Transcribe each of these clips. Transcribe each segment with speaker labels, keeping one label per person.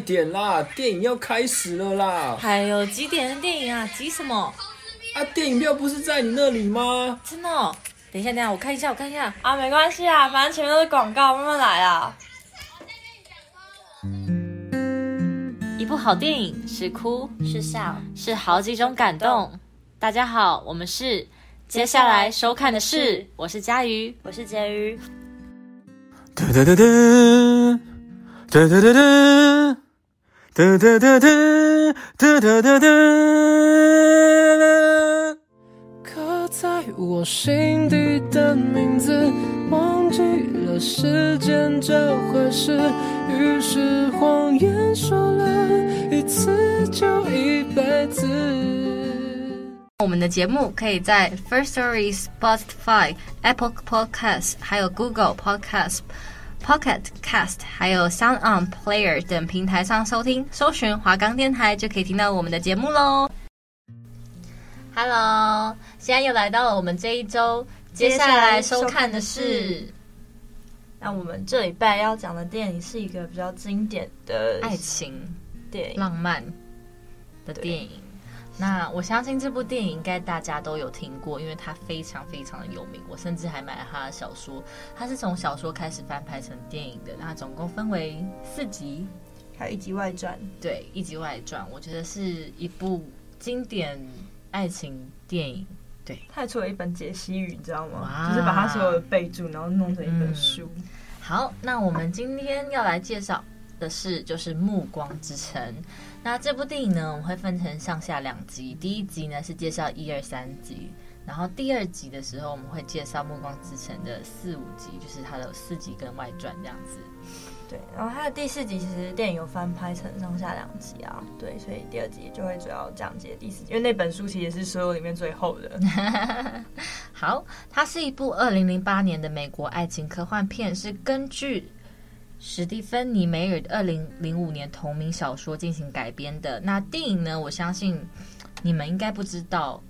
Speaker 1: 点啦，电影要开始了啦！
Speaker 2: 还有几点的电影啊？急什么？
Speaker 1: 啊，电影票不是在你那里吗？
Speaker 2: 真的哦？等一下，等一下，我看一下，我看一下。啊，没关系啊，反正前面都是广告，慢慢来啊。一部好电影是哭是笑是好几种感动。大家好，我们是。接下来收看的是，我是佳瑜，我是婕妤。哒哒哒哒，哒哒哒哒，哒哒哒哒，哒哒哒哒。刻在我心底的名字，忘记了时间这回事，于是谎言说了一次就一辈子。我们的节目可以在 First Story、Spotify、Apple Podcasts、还有 Google Podcasts、Pocket Cast、还有 Sound On Player 等平台上收听，搜寻华冈电台就可以听到我们的节目喽。Hello，现在又来到了我们这一周接下来收看的是，
Speaker 3: 那我们这礼拜要讲的电影是一个比较经典的
Speaker 2: 爱情
Speaker 3: 电影，
Speaker 2: 浪漫的电影。那我相信这部电影应该大家都有听过，因为它非常非常的有名。我甚至还买了他的小说，他是从小说开始翻拍成电影的。那总共分为四集，
Speaker 3: 还有一集外传。
Speaker 2: 对，一集外传，我觉得是一部经典爱情电影。对，
Speaker 3: 他还出了一本解析语，你知道吗？就是把他所有的备注，然后弄成一本书。
Speaker 2: 嗯。好，那我们今天要来介绍的是，就是《暮光之城》。那这部电影呢，我们会分成上下两集。第一集呢是介绍一二三集，然后第二集的时候我们会介绍《暮光之城》的四五集，就是它的四集跟外传这样子。
Speaker 3: 对，然后它的第四集其实电影有翻拍成上下两集啊。对，所以第二集就会主要讲解第四集，因为那本书其实也是所有里面最厚的。
Speaker 2: 好，它是一部二零零八年的美国爱情科幻片，是根据。史蒂芬妮·梅尔二零零五年同名小说进行改编的。那电影呢？我相信你们应该不知道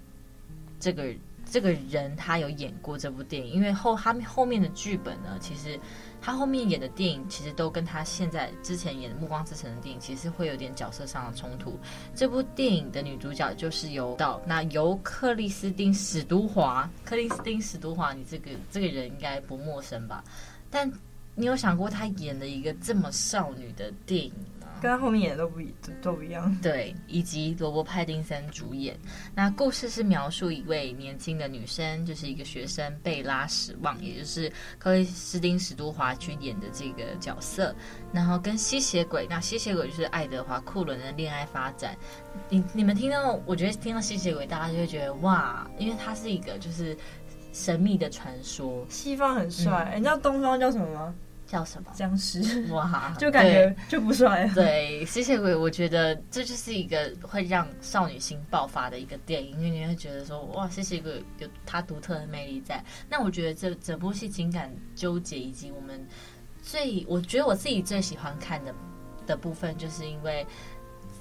Speaker 2: 这个这个人他有演过这部电影，因为后他后面的剧本呢，其实他后面演的电影其实都跟他现在之前演《暮光之城》的电影其实会有点角色上的冲突。这部电影的女主角就是由到那由克里斯汀·史都华，克里斯汀·史都华，你这个这个人应该不陌生吧？但你有想过她演了一个这么少女的电影吗？
Speaker 3: 跟她后面演的都不一都不一样。
Speaker 2: 对，以及罗伯·派丁森主演。那故事是描述一位年轻的女生，就是一个学生贝拉史旺，也就是克里斯汀·史都华去演的这个角色。然后跟吸血鬼，那吸血鬼就是爱德华·库伦的恋爱发展。你你们听到，我觉得听到吸血鬼，大家就会觉得哇，因为它是一个就是。神秘的传说，
Speaker 3: 西方很帅，嗯，你知道东方叫什么吗？
Speaker 2: 叫什么？
Speaker 3: 僵尸。
Speaker 2: 哇，
Speaker 3: 就感觉就不帅。
Speaker 2: 对，吸血鬼，我觉得这就是一个会让少女心爆发的一个电影，因为你会觉得说，哇，吸血鬼有它独特的魅力在。那我觉得这整部戏情感纠结，以及我们最，我觉得我自己最喜欢看的的部分，就是因为。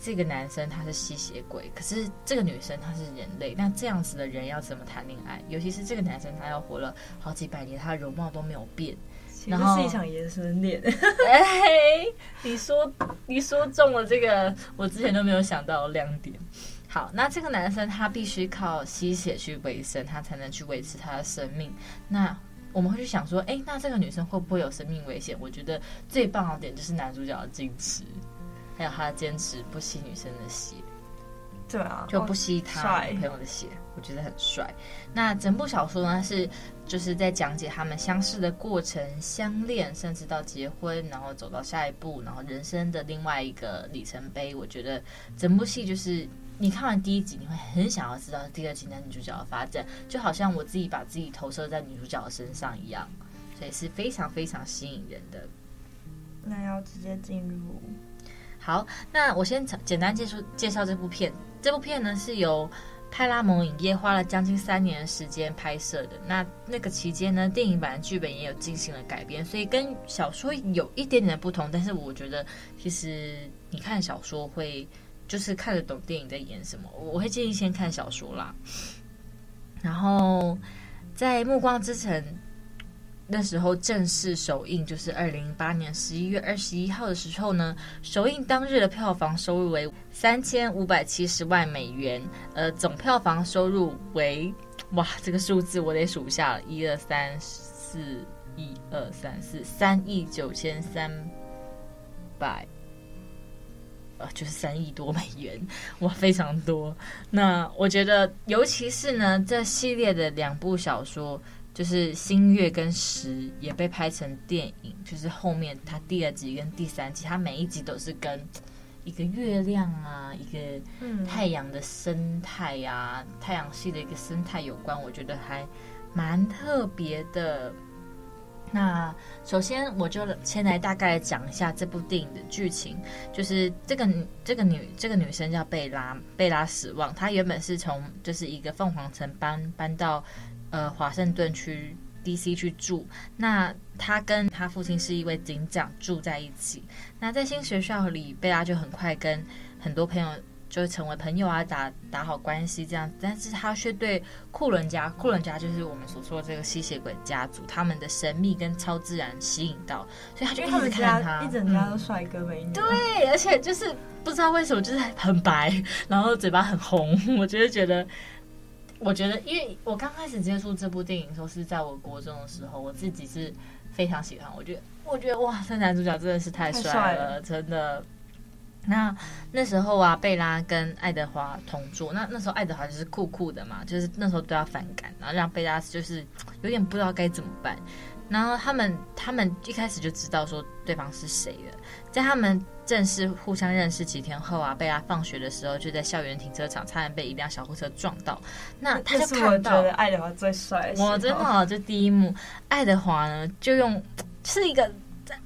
Speaker 2: 这个男生他是吸血鬼，可是这个女生她是人类，那这样子的人要怎么谈恋爱？尤其是这个男生他要活了好几百年，他的容貌都没有变，
Speaker 3: 然后是一场延伸恋。
Speaker 2: 哎，你说你说中了这个我之前都没有想到亮点。好，那这个男生他必须靠吸血去维生，他才能去维持他的生命。那我们会去想说，哎，那这个女生会不会有生命危险？我觉得最棒的点就是男主角的矜持。还有他坚持不吸女生的血，
Speaker 3: 对啊，
Speaker 2: 就不吸他女朋友的血，我觉得很帅。那整部小说呢，是就是在讲解他们相识的过程、相恋，甚至到结婚，然后走到下一步，然后人生的另外一个里程碑。我觉得整部戏就是你看完第一集，你会很想要知道第二集男女主角的发展，就好像我自己把自己投射在女主角的身上一样，所以是非常非常吸引人的。
Speaker 3: 那要直接进入。
Speaker 2: 好，那我先简单介绍介绍这部片。这部片呢是由派拉蒙影业花了将近三年的时间拍摄的。那那个期间呢，电影版的剧本也有进行了改编，所以跟小说有一点点的不同。但是我觉得，其实你看小说会就是看得懂电影在演什么。我会建议先看小说啦。然后在《暮光之城》那时候正式首映，就是二零零八年十一月二十一号的时候呢，首映当日的票房收入为三千五百七十万美元，呃，总票房收入为哇，这个数字我得数下了，一二三四，一二三四，三亿九千三百。呃，就是三亿多美元，哇，非常多。那我觉得，尤其是呢，这系列的两部小说，就是《星月》跟《十》，也被拍成电影。就是后面它第二集跟第三集，它每一集都是跟一个月亮啊，一个太阳的生态啊，嗯、太阳系的一个生态有关。我觉得还蛮特别的。那首先，我就先来大概讲一下这部电影的剧情。就是这个这个女这个女生叫贝拉，贝拉史旺。她原本是从就是一个凤凰城搬搬到呃华盛顿区 DC 去住。那他跟他父亲是一位警长住在一起。那在新学校里，贝拉就很快跟很多朋友。就成为朋友啊，打打好关系这样，但是他却对库伦家，库伦家就是我们所说的这个吸血鬼家族，他们的神秘跟超自然吸引到，所以他就一直看他，
Speaker 3: 一整家都帅哥美女，
Speaker 2: 嗯。对，而且就是不知道为什么就是很白，然后嘴巴很红，我就是觉得，我觉得，因为我刚开始接触这部电影的时候是在我国中的时候，我自己是非常喜欢，我觉得，我觉得哇，这男主角真的是太帅了，真的。那那时候啊，贝拉跟爱德华同住。那那时候爱德华就是酷酷的嘛，就是那时候对他反感，然后让贝拉就是有点不知道该怎么办。然后他们他们一开始就知道说对方是谁了。在他们正式互相认识几天后啊，贝拉放学的时候就在校园停车场差点被一辆小货车撞到。那他就看到
Speaker 3: 爱德华最帅，
Speaker 2: 我真的好，这第一幕，爱德华呢就用是一个。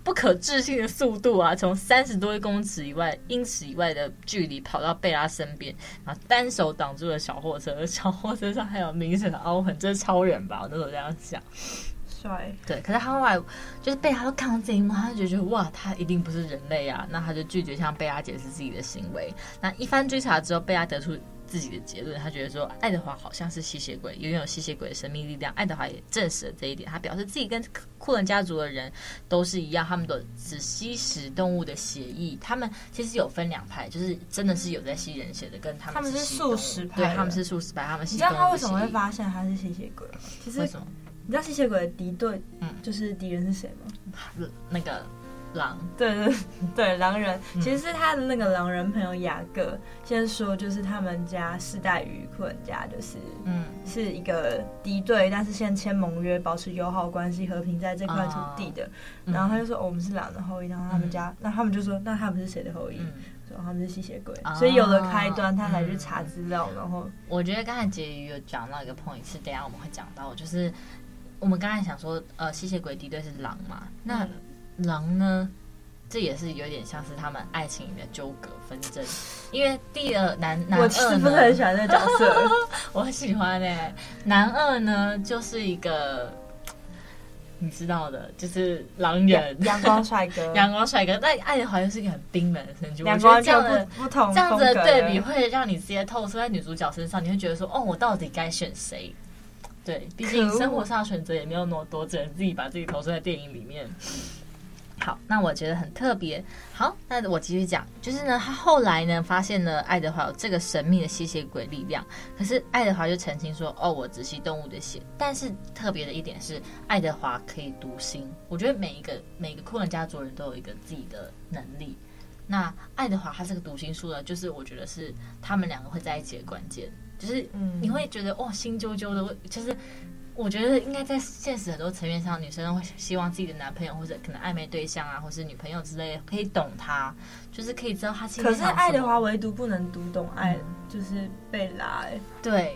Speaker 2: 不可置信的速度啊！从三十多公尺以外、英尺以外的距离跑到贝拉身边，然后单手挡住了小货车，小货车上还有明显的凹痕，这是超人吧？我那时候这样想，
Speaker 3: 帅。
Speaker 2: 对，可是他后来就是贝拉都看到这一幕，他就觉得哇，他一定不是人类啊！那他就拒绝向贝拉解释自己的行为。那一番追查之后，贝拉得出。自己的结论，他觉得说爱德华好像是吸血鬼，拥有吸血鬼的神秘力量。爱德华也证实了这一点，他表示自己跟库伦家族的人都是一样，他们都只吸食动物的血液。他们其实有分两派，就是真的是有在吸人血的，跟他们
Speaker 3: 他们是素食派，
Speaker 2: 对，他们是素食派，他们吸。
Speaker 3: 你知道他为什么会发现他是吸血鬼吗？其实为什么？你知道吸血鬼的敌对，嗯，就是敌人是谁吗？
Speaker 2: 那个。狼，
Speaker 3: 对对对，狼人其实是他的那个狼人朋友雅各。先说，就是他们家世代与库伦家就是，嗯，是一个敌对，但是先签盟约，保持友好关系，和平在这块土地的。然后他就说，哦，我们是狼的后裔。然后他们家，那他们就说，那他们是谁的后裔？说他们是吸血鬼。所以有了开端，他才去查资料。然后
Speaker 2: 我觉得刚才婕妤有讲到一个 point，是等下我们会讲到，就是我们刚才想说，呃，吸血鬼敌对是狼嘛？那狼呢？这也是有点像是他们爱情里的纠葛纷争，因为第二男男二呢，我其实不是很喜欢这个角色，我很喜欢哎、欸。男二呢，就是一个你知道的，就是狼人，
Speaker 3: 阳光帅哥，
Speaker 2: 阳光帅哥。但爱德华又是一个很冰冷的神经，
Speaker 3: 我觉得
Speaker 2: 这样的
Speaker 3: 不同
Speaker 2: 这样子的对比会让你直接透出在女主角身上，你会觉得说，哦，我到底该选谁？对，毕竟生活上的选择也没有那么多，只能自己把自己投射在电影里面。好，那我觉得很特别。好，那我继续讲，就是呢，他后来呢发现了爱德华有这个神秘的吸血鬼力量，可是爱德华就澄清说：“哦，我只吸动物的血。”但是特别的一点是，爱德华可以读心。我觉得每一个每一个库伦家族人都有一个自己的能力。那爱德华他这个读心术呢，就是我觉得是他们两个会在一起的关键，就是你会觉得哇，心揪揪的，就是。我觉得应该在现实很多层面上，女生都会希望自己的男朋友或者可能暧昧对象啊，或是女朋友之类的，可以懂她，就是可以知道她心里。
Speaker 3: 可是爱德华唯独不能读懂爱，嗯、就是贝拉。哎，
Speaker 2: 对，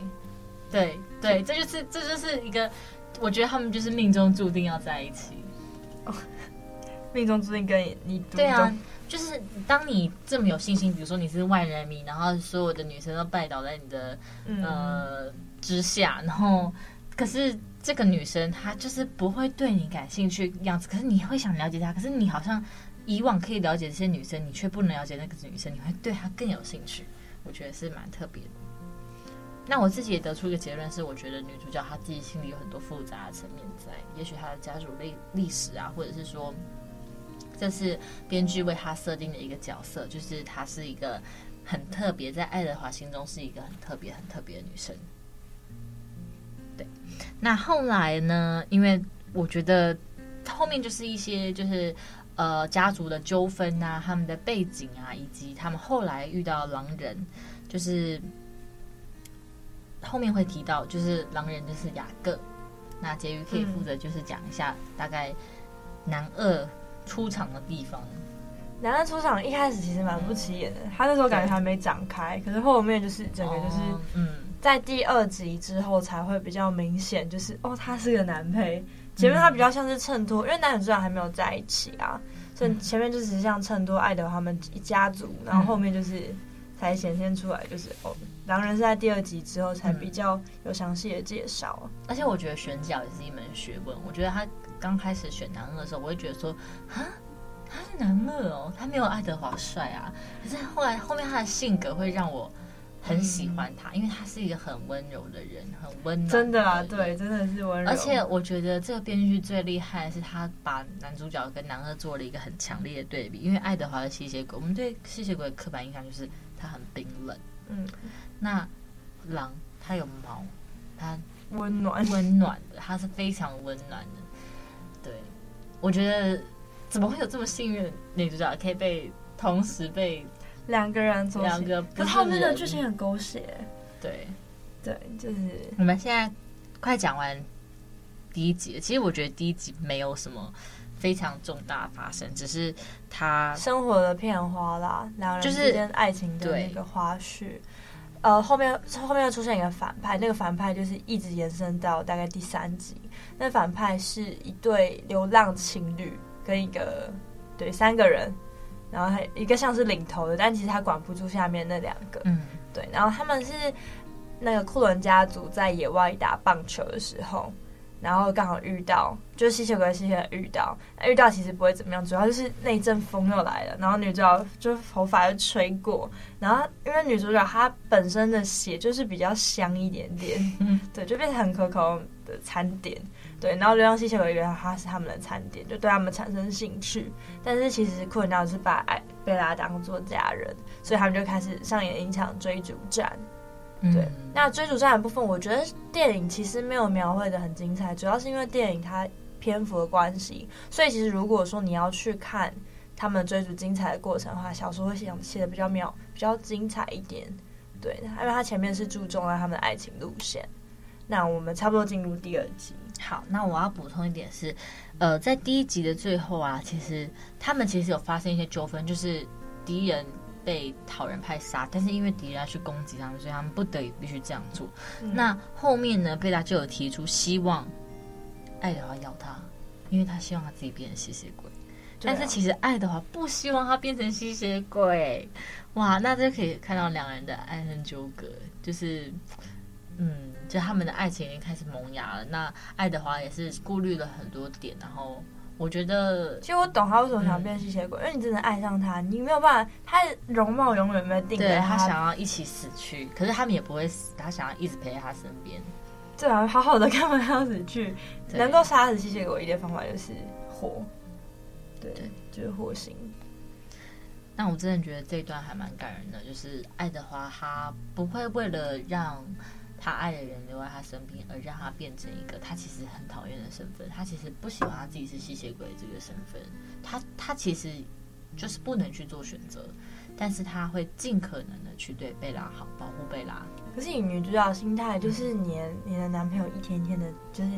Speaker 2: 对对，这就是这就是一个，我觉得他们就是命中注定要在一起。
Speaker 3: 哦、命中注定跟你你。
Speaker 2: 对啊，就是当你这么有信心，比如说你是万人迷，然后所有的女生都拜倒在你的、嗯、呃之下，然后。可是这个女生她就是不会对你感兴趣样子，可是你会想了解她。可是你好像以往可以了解这些女生，你却不能了解那个女生，你会对她更有兴趣。我觉得是蛮特别的。那我自己也得出一个结论是，我觉得女主角她自己心里有很多复杂的层面在，也许她的家族历历史啊，或者是说，这是编剧为他设定的一个角色，就是她是一个很特别，在爱德华心中是一个很特别、很特别的女生。对，那后来呢？因为我觉得后面就是一些就是呃家族的纠纷啊，他们的背景啊，以及他们后来遇到狼人，就是。后面会提到，就是狼人就是雅各，那婕妤可以负责就是讲一下大概男二出场的地方。
Speaker 3: 男的出场一开始其实蛮不起眼的，他那时候感觉还没展开，可是后面就是整个就是嗯，在第二集之后才会比较明显，就是哦，他是个男配，前面他比较像是衬托，因为男女主角还没有在一起啊，所以前面就只是像衬托爱德华他们一家族，然后后面就是。才显现出来，就是哦，狼人是在第二集之后才比较有详细的介绍。
Speaker 2: 而且我觉得选角也是一门学问。我觉得他刚开始选男二的时候，我会觉得说，啊，他是男二哦，他没有爱德华帅啊。可是后来后面他的性格会让我很喜欢他，因为他是一个很温柔的人，很温暖。
Speaker 3: 真的啊，对，真的是温柔。
Speaker 2: 而且我觉得这个编剧最厉害的是他把男主角跟男二做了一个很强烈的对比。因为爱德华的吸血鬼，我们对吸血鬼的刻板印象就是。他很冰冷，嗯，那狼它有毛，它温暖温暖的，它是非常温暖的。对，我觉得怎么会有这么幸运的女主角可以被同时被
Speaker 3: 两个人做
Speaker 2: 两个？
Speaker 3: 可是后面的剧情很狗血。
Speaker 2: 对，
Speaker 3: 对，就是
Speaker 2: 我们现在快讲完第一集了。其实我觉得第一集没有什么。非常重大发生，只是他
Speaker 3: 生活的片花啦，两人之间爱情的那个花絮。呃，后面后面又出现一个反派，那个反派就是一直延伸到大概第三集。那反派是一对流浪情侣跟一个对三个人，然后还一个像是领头的，但其实他管不住下面那两个。嗯，对，然后他们是那个库伦家族在野外打棒球的时候。然后刚好遇到，就是吸血鬼吸血鬼遇到，遇到其实不会怎么样，主要就是那一阵风又来了，然后女主角就头发又吹过，然后因为女主角她本身的血就是比较香一点点，对，就变成很可口的餐点，对，然后流浪吸血鬼以为他是他们的餐点，就对他们产生兴趣，但是其实库伦家是把艾贝拉当做家人，所以他们就开始上演一场追逐战。对，嗯、那追逐战的部分，我觉得电影其实没有描绘的很精彩，主要是因为电影它篇幅的关系，所以其实如果说你要去看他们追逐精彩的过程的话，小说会写写的比较妙，比较精彩一点。对，因为它前面是注重了他们的爱情路线。那我们差不多进入第二集。
Speaker 2: 好，那我要补充一点是，呃，在第一集的最后啊，其实他们其实有发生一些纠纷，就是敌人。被讨人派杀，但是因为敌人要去攻击他们，所以他们不得已必须这样做。嗯、那后面呢，贝拉就有提出希望爱德华要他，因为他希望他自己变成吸血鬼。啊、但是其实爱德华不希望他变成吸血鬼。哇，那这可以看到两人的爱恨纠葛，就是嗯，就他们的爱情已经开始萌芽了。那爱德华也是顾虑了很多点，然后。我觉得，
Speaker 3: 其实我懂他为什么想变吸血鬼，嗯、因为你真的爱上他，你没有办法，他的容貌永远没定。
Speaker 2: 对，他想要一起死去，可是他们也不会死，他想要一直陪在他身边。
Speaker 3: 对啊，好好的干嘛要死去？能够杀死吸血鬼一的方法就是火，对，对就是火星。
Speaker 2: 那我真的觉得这一段还蛮感人的，就是爱德华他不会为了让。他爱的人留在他身边，而让他变成一个他其实很讨厌的身份。他其实不喜欢他自己是吸血鬼这个身份。他他其实就是不能去做选择，但是他会尽可能的去对贝拉好，保护贝拉。
Speaker 3: 可是以女主角的心态，就是你你的男朋友一天天的，就是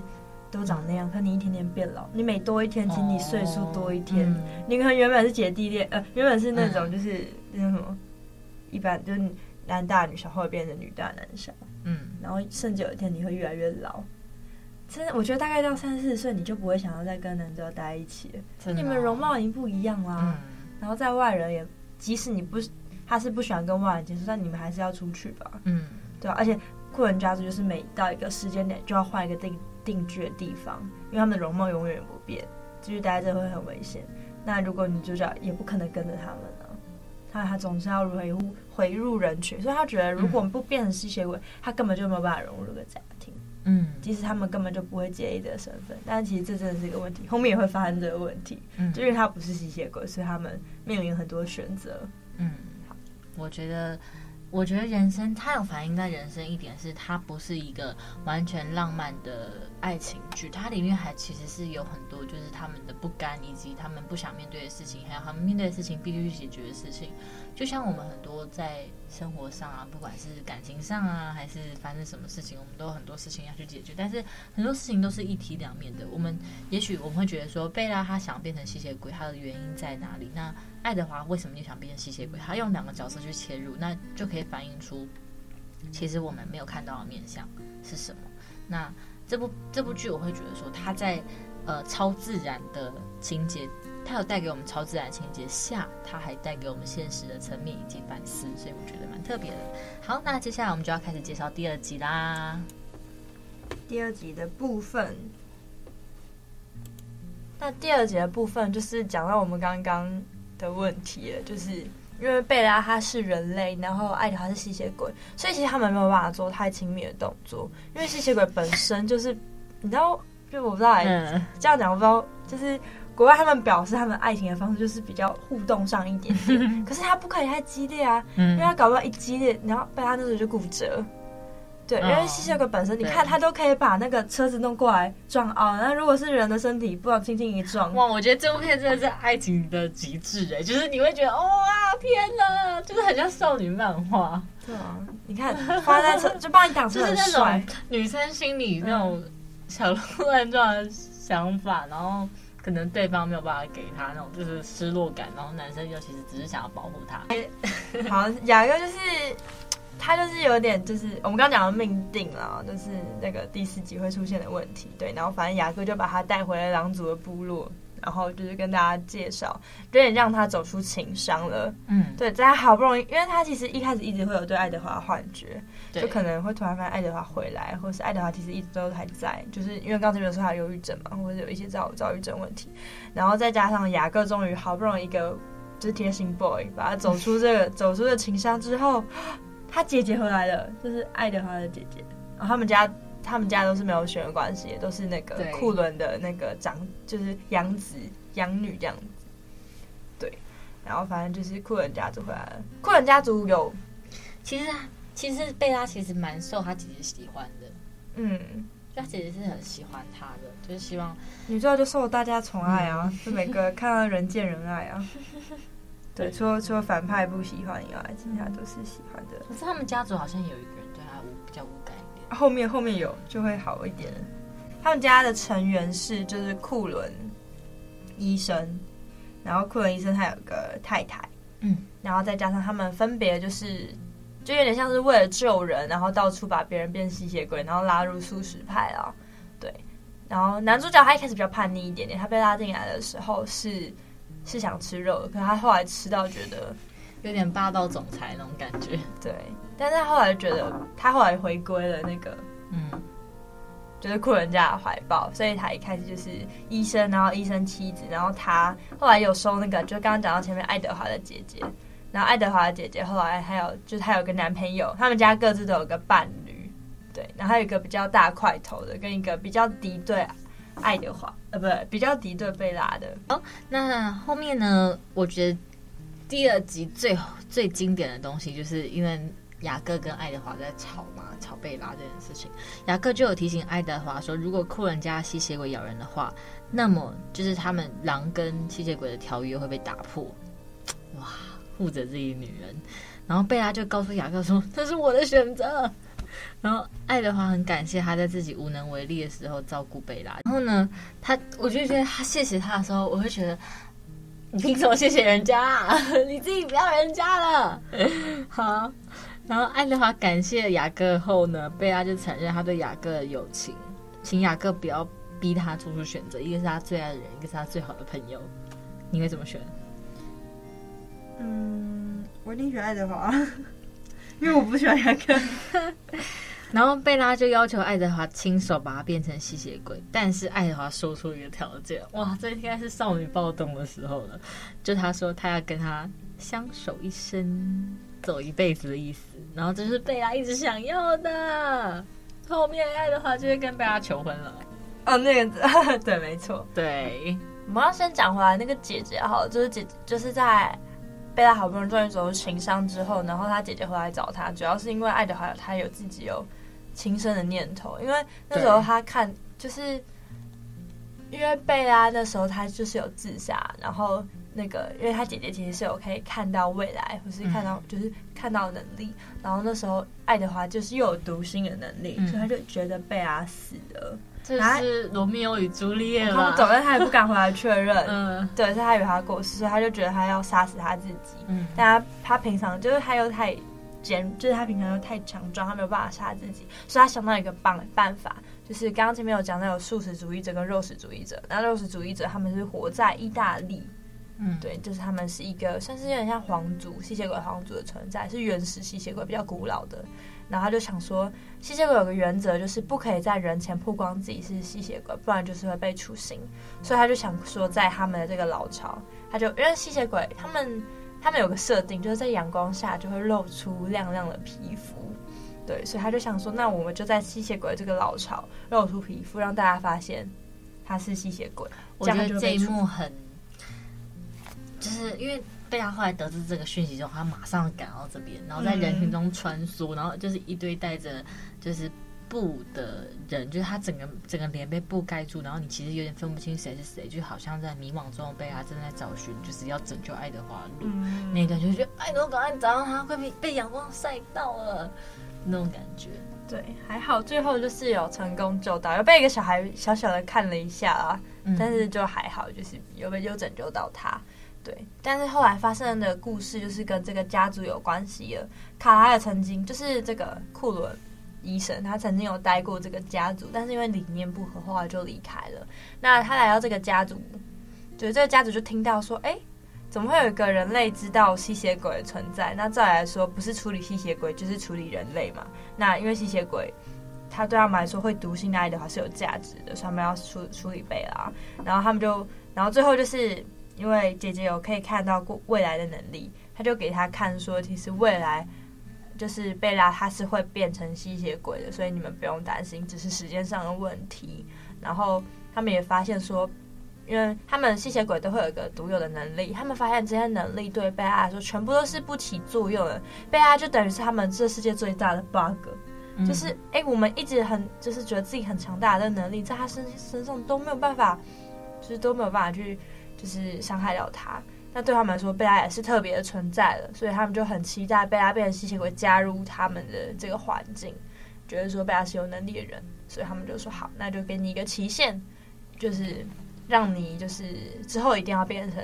Speaker 3: 都长那样，嗯、可你一天天变老，你每多一天，请你岁数多一天。哦嗯、你可能原本是姐弟恋，呃，原本是那种就是那种什么，一般就是男大女小，后来变成女大男小。嗯，然后甚至有一天你会越来越老，真的，我觉得大概到三四十岁，你就不会想要再跟男主角待一起了。哦、你们容貌已经不一样啦。嗯、然后在外人也，即使你不他是不喜欢跟外人接触，但你们还是要出去吧。嗯，对啊。而且库伦家族就是每到一个时间点就要换一个定定居的地方，因为他们的容貌永远不变，继续待在这会很危险。那如果女主角也不可能跟着他们呢？他他总是要回入回入人群，所以他觉得如果我们不变成吸血鬼，他根本就没有办法融入这个家庭。嗯，即使他们根本就不会介意这个身份，但其实这真的是一个问题，后面也会发生这个问题。嗯，就因为他不是吸血鬼，所以他们面临很多选择。
Speaker 2: 嗯，好，我觉得。我觉得人生，它有反映在人生一点是，它不是一个完全浪漫的爱情剧，它里面还其实是有很多就是他们的不甘，以及他们不想面对的事情，还有他们面对的事情必须去解决的事情。就像我们很多在生活上啊，不管是感情上啊，还是发生什么事情，我们都有很多事情要去解决。但是很多事情都是一体两面的。我们也许我们会觉得说，贝拉他想变成吸血鬼，他的原因在哪里？那爱德华为什么就想变成吸血鬼？他用两个角色去切入，那就可以反映出其实我们没有看到的面相是什么。那这部这部剧，我会觉得说，他在呃超自然的情节。它有带给我们超自然情节下，它还带给我们现实的层面以及反思，所以我觉得蛮特别的。好，那接下来我们就要开始介绍第二集啦。
Speaker 3: 第二集的部分，那第二集的部分就是讲到我们刚刚的问题了，就是因为贝拉他是人类，然后艾德他是吸血鬼，所以其实他们没有办法做太亲密的动作，因为吸血鬼本身就是，你知道，就我不知道，嗯、这样讲我不知道，就是。国外他们表示他们爱情的方式就是比较互动上一点点，可是他不可以太激烈啊，因为他搞不好一激烈，然后被他那时候就骨折。对，因为吸血鬼本身，你看他都可以把那个车子弄过来撞凹，那如果是人的身体，不知道轻轻一撞，
Speaker 2: 哇！我觉得这部片真的是爱情的极致哎，就是你会觉得哇天哪，就是很像少女漫画。
Speaker 3: 对啊，你看放在车 就帮你挡车，
Speaker 2: 就是那种女生心里那种小鹿乱撞的想法，然后。可能对方没有办法给他那种就是失落感，然后男生就其实只是想要保护他。
Speaker 3: 好，雅哥就是他就是有点就是我们刚刚讲的命定了，就是那个第四集会出现的问题。对，然后反正雅哥就把他带回了狼族的部落。然后就是跟大家介绍，有点让他走出情伤了。嗯，对，在他好不容易，因为他其实一开始一直会有对爱德华的幻觉，就可能会突然发现爱德华回来，或者是爱德华其实一直都还在，就是因为刚才有说他忧郁症嘛，或者有一些躁躁郁症问题。然后再加上雅各终于好不容易一个就是贴心 boy 把他走出这个 走出这情伤之后，他姐姐回来了，就是爱德华的姐姐。然后他们家。他们家都是没有血缘关系，都是那个库伦的那个长，就是养子养女这样子。对，然后反正就是库伦家族回来了。库伦家族有，
Speaker 2: 其实其实贝拉其实蛮受他姐姐喜欢的。嗯，他姐姐是很喜欢他的，就是希望
Speaker 3: 女主角就受大家宠爱啊，就每个看到人见人爱啊。对，除了除了反派不喜欢以外，其他都是喜欢的。
Speaker 2: 可是他们家族好像有一个人对他无比较无感。
Speaker 3: 后面后面有就会好一点。他们家的成员是就是库伦医生，然后库伦医生他有个太太，嗯，然后再加上他们分别就是就有点像是为了救人，然后到处把别人变吸血鬼，然后拉入素食派啊。对，然后男主角他一开始比较叛逆一点点，他被拉进来的时候是是想吃肉的，可是他后来吃到觉得
Speaker 2: 有点霸道总裁那种感觉，
Speaker 3: 对。但是他后来觉得，他后来回归了那个，嗯，就是库伦家的怀抱，所以他一开始就是医生，然后医生妻子，然后他后来有收那个，就刚刚讲到前面爱德华的姐姐，然后爱德华的姐姐后来还有，就是他有个男朋友，他们家各自都有个伴侣，对，然后还有一个比较大块头的，跟一个比较敌对爱德华，呃，不对，比较敌对贝拉的。
Speaker 2: 哦，那后面呢？我觉得第二集最最经典的东西，就是因为。雅各跟爱德华在吵嘛，吵贝拉这件事情。雅各就有提醒爱德华说，如果库人家吸血鬼咬人的话，那么就是他们狼跟吸血鬼的条约会被打破。哇，护着自己女人。然后贝拉就告诉雅各说：“这是我的选择。”然后爱德华很感谢他在自己无能为力的时候照顾贝拉。然后呢，他我就觉得他谢谢他的时候，我会觉得你凭什么谢谢人家？你自己不要人家了。好。然后爱德华感谢雅各后呢，贝拉就承认他对雅各的友情，请雅各不要逼他做出选择，一个是他最爱的人，一个是他最好的朋友。你会怎么选？
Speaker 3: 嗯，我一定选爱德华，因为我不喜欢雅各。
Speaker 2: 然后贝拉就要求爱德华亲手把他变成吸血鬼，但是爱德华说出一个条件，哇，这应该是少女暴动的时候了，就他说他要跟他。相守一生，走一辈子的意思。然后这是贝拉一直想要的。后面爱德华就会跟贝拉求婚了。
Speaker 3: 哦，那个 对，没错。
Speaker 2: 对，
Speaker 3: 我们要先讲回来那个姐姐好，就是姐姐就是在贝拉好不容易终于走出情伤之后，然后他姐姐回来找他，主要是因为爱德华他有自己有轻生的念头，因为那时候他看就是。因为贝拉那时候他就是有自杀，然后那个，因为他姐姐其实是有可以看到未来，或是看到就是看到能力，嗯、然后那时候爱德华就是又有读心的能力，嗯、所以他就觉得贝拉死了，
Speaker 2: 这是罗密欧与朱丽叶
Speaker 3: 嘛，他走，但他也不敢回来确认，嗯，对，所以他以为他过世，所以他就觉得他要杀死他自己，嗯，但他他平常就是他又太坚，就是他平常又太强壮，他没有办法杀自己，所以他想到一个办办法。就是刚刚前面有讲到有素食主义者跟肉食主义者，那肉食主义者他们是活在意大利，嗯，对，就是他们是一个算是有点像皇族吸血鬼皇族的存在，是原始吸血鬼比较古老的。然后他就想说，吸血鬼有个原则就是不可以在人前曝光自己是吸血鬼，不然就是会被处刑。所以他就想说，在他们的这个老巢，他就因为吸血鬼他们他们有个设定，就是在阳光下就会露出亮亮的皮肤。对，所以他就想说，那我们就在吸血鬼这个老巢露出皮肤，让大家发现他是吸血鬼。
Speaker 2: 我觉得这一幕很，就是因为贝拉后来得知这个讯息之后，他马上赶到这边，然后在人群中穿梭，嗯、然后就是一堆带着就是布的人，就是他整个整个脸被布盖住，然后你其实有点分不清谁是谁，就好像在迷茫中，贝拉正在找寻，就是要拯救爱德华路、嗯、那一段，就觉得爱德华赶快找到他，快被被阳光晒到了。那种感觉，
Speaker 3: 对，还好，最后就是有成功救到，有被一个小孩小小的看了一下啊，嗯、但是就还好，就是有被有拯救到他，对。但是后来发生的故事就是跟这个家族有关系了。卡拉尔曾经就是这个库伦医生，他曾经有待过这个家族，但是因为理念不合，后来就离开了。那他来到这个家族，就这个家族就听到说，哎、怎么会有一个人类知道吸血鬼的存在？那再来说，不是处理吸血鬼，就是处理人类嘛。那因为吸血鬼，他对他们来说会毒性的爱德华是有价值的，所以他们要处处理贝拉。然后他们就，然后最后就是因为姐姐有可以看到过未来的能力，他就给他看说，其实未来就是贝拉他是会变成吸血鬼的，所以你们不用担心，只是时间上的问题。然后他们也发现说。因为他们吸血鬼都会有一个独有的能力，他们发现这些能力对贝拉来说全部都是不起作用的。贝拉就等于是他们这世界最大的 bug，就是哎，我们一直很就是觉得自己很强大的能力，在他身身上都没有办法，就是都没有办法去就是伤害到他。那对他们来说，贝拉也是特别的存在了，所以他们就很期待贝拉变成吸血鬼加入他们的这个环境，觉得说贝拉是有能力的人，所以他们就说好，那就给你一个期限，就是。让你就是之后一定要变成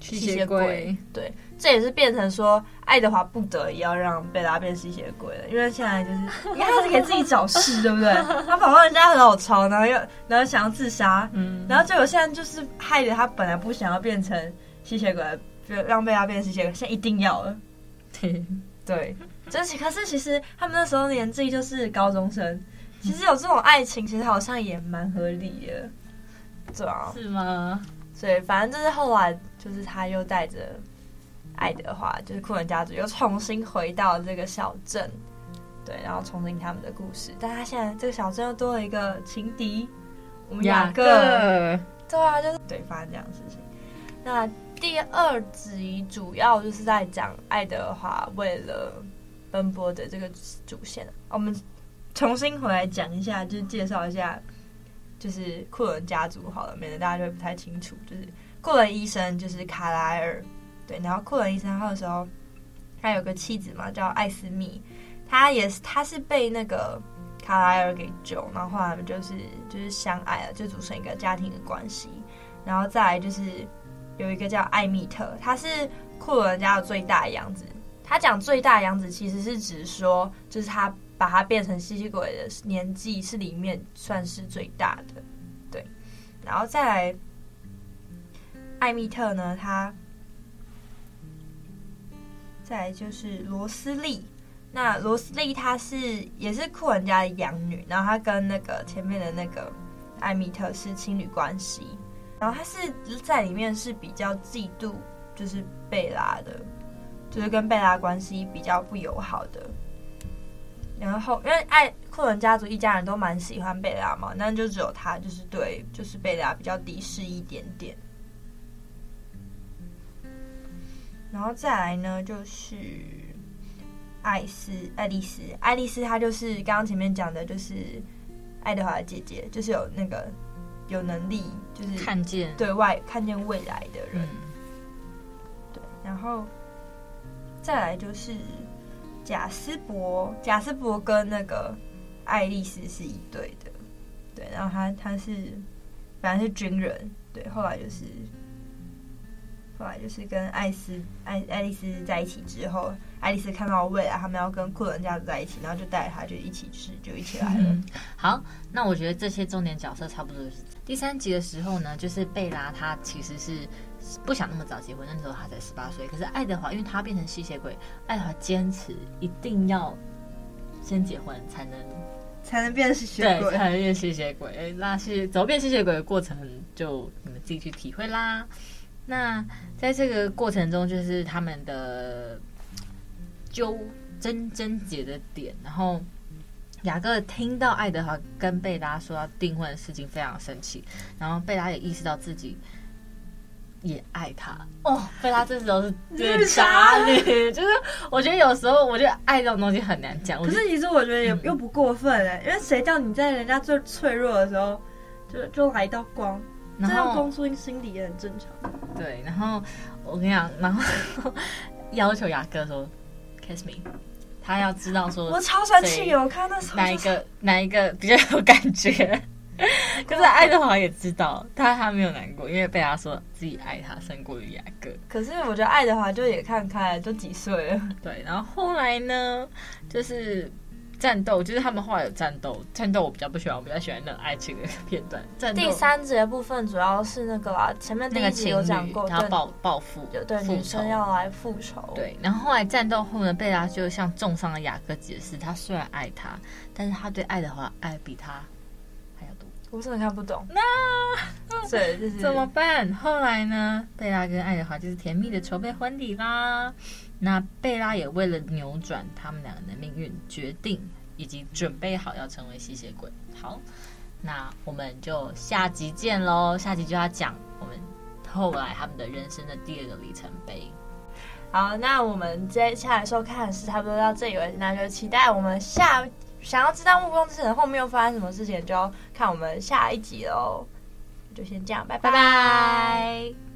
Speaker 3: 吸血鬼，对，这也是变成说爱德华不得已要让贝拉变吸血鬼了，因为现在就是你看他是给自己找事，对不对？他跑到人家很好吵，然后又然后想要自杀，嗯，然后结果现在就是害得他本来不想要变成吸血鬼，就让贝拉变成吸血鬼，现在一定要了，对对，就是可是其实他们那时候年纪就是高中生，其实有这种爱情，其实好像也蛮合理的。对啊，
Speaker 2: 是吗？
Speaker 3: 所以反正就是后来，就是他又带着爱德华，就是库伦家族又重新回到这个小镇，对，然后重新他们的故事。但他现在这个小镇又多了一个情敌，我们雅各。对啊，就是对发生这样的事情。那第二集主要就是在讲爱德华为了奔波的这个主线。我们重新回来讲一下，就是介绍一下。就是库伦家族好了，免得大家就会不太清楚。就是库伦医生就是卡莱尔，对，然后库伦医生他的时候，他有个妻子嘛，叫艾斯密，他也是他是被那个卡莱尔给救，然后后来就是就是相爱了，就组成一个家庭的关系。然后再来就是有一个叫艾米特，他是库伦家的最大的养子。他讲最大的养子，其实是指说就是他。把他变成吸血鬼的年纪是里面算是最大的，对。然后再来，艾米特呢，他再就是罗斯利。那罗斯利她是也是库伦家的养女，然后她跟那个前面的那个艾米特是情侣关系。然后她是在里面是比较嫉妒，就是贝拉的，就是跟贝拉关系比较不友好的。然后因为艾库伦家族一家人都蛮喜欢贝拉嘛，那就只有他就是对就是贝拉比较敌视一点点。然后再来呢，就是艾斯爱丽丝，爱丽丝她就是刚刚前面讲的，就是爱德华的姐姐，就是有那个有能力，就是
Speaker 2: 看见
Speaker 3: 对外看见未来的人。
Speaker 2: 嗯、
Speaker 3: 对，然后再来就是贾斯伯，贾斯伯跟那个爱丽丝是一对的，对，然后他他是本来是军人，对，后来就是。后来就是跟艾斯爱爱丽丝在一起之后，爱丽丝看到未来他们要跟库伦家族在一起，然后就带着他就一起吃，就一起来了。
Speaker 2: 嗯。好，那我觉得这些重点角色差不多就是第三集的时候呢，就是贝拉他其实是不想那么早结婚，那时候他才十八岁。可是爱德华因为他变成吸血鬼，爱德华坚持一定要先结婚才能
Speaker 3: 才能变吸血鬼，
Speaker 2: 才能变吸血鬼。那是怎么变吸血鬼的过程，就你们自己去体会啦。那在这个过程中，就是他们的纠真真结的点。然后雅各听到爱德华跟贝拉说要订婚的事情，非常生气。然后贝拉也意识到自己也爱他。哦，贝拉这时候是最渣女，就是我觉得有时候，我觉得爱这种东西很难讲。
Speaker 3: 可是其实我觉得也又不过分哎、欸，嗯、因为谁叫你在人家最脆弱的时候，就就来一道光。然后公主心里也很正常。
Speaker 2: 对，然后我跟你讲，然后要求雅各说 “kiss me”，他要知道说，
Speaker 3: 我超生气哦！我看那时候
Speaker 2: 哪一个哪一个比较有感觉。可是爱德华也知道，他他没有难过，因为被他说自己爱他胜过于雅各。
Speaker 3: 可是我觉得爱德华就也看开了，就几岁了。
Speaker 2: 对，然后后来呢，就是。战斗就是他们后来有战斗，战斗我比较不喜欢，我比较喜欢那种爱情的片段。战斗
Speaker 3: 第三集的部分主要是那个啦，前面第一集有讲过，
Speaker 2: 他报报复，
Speaker 3: 对，对女生要来复仇。
Speaker 2: 对，然后后来战斗后呢，贝拉就向重伤的雅各解释，他虽然爱他，但是他对爱德华爱比他还要多。
Speaker 3: 我真的看不懂，
Speaker 2: 那 对，就是怎么办？后来呢，贝拉跟爱德华就是甜蜜的筹备婚礼啦。那贝拉也为了扭转他们两个人的命运，决定以及准备好要成为吸血鬼。好，那我们就下集见喽！下集就要讲我们后来他们的人生的第二个里程碑。
Speaker 3: 好，那我们接下来收看的是差不多到这里为止，那就期待我们下想要知道《暮光之城》后面又发生什么事情，就要看我们下一集喽。就先这样，拜拜。拜拜。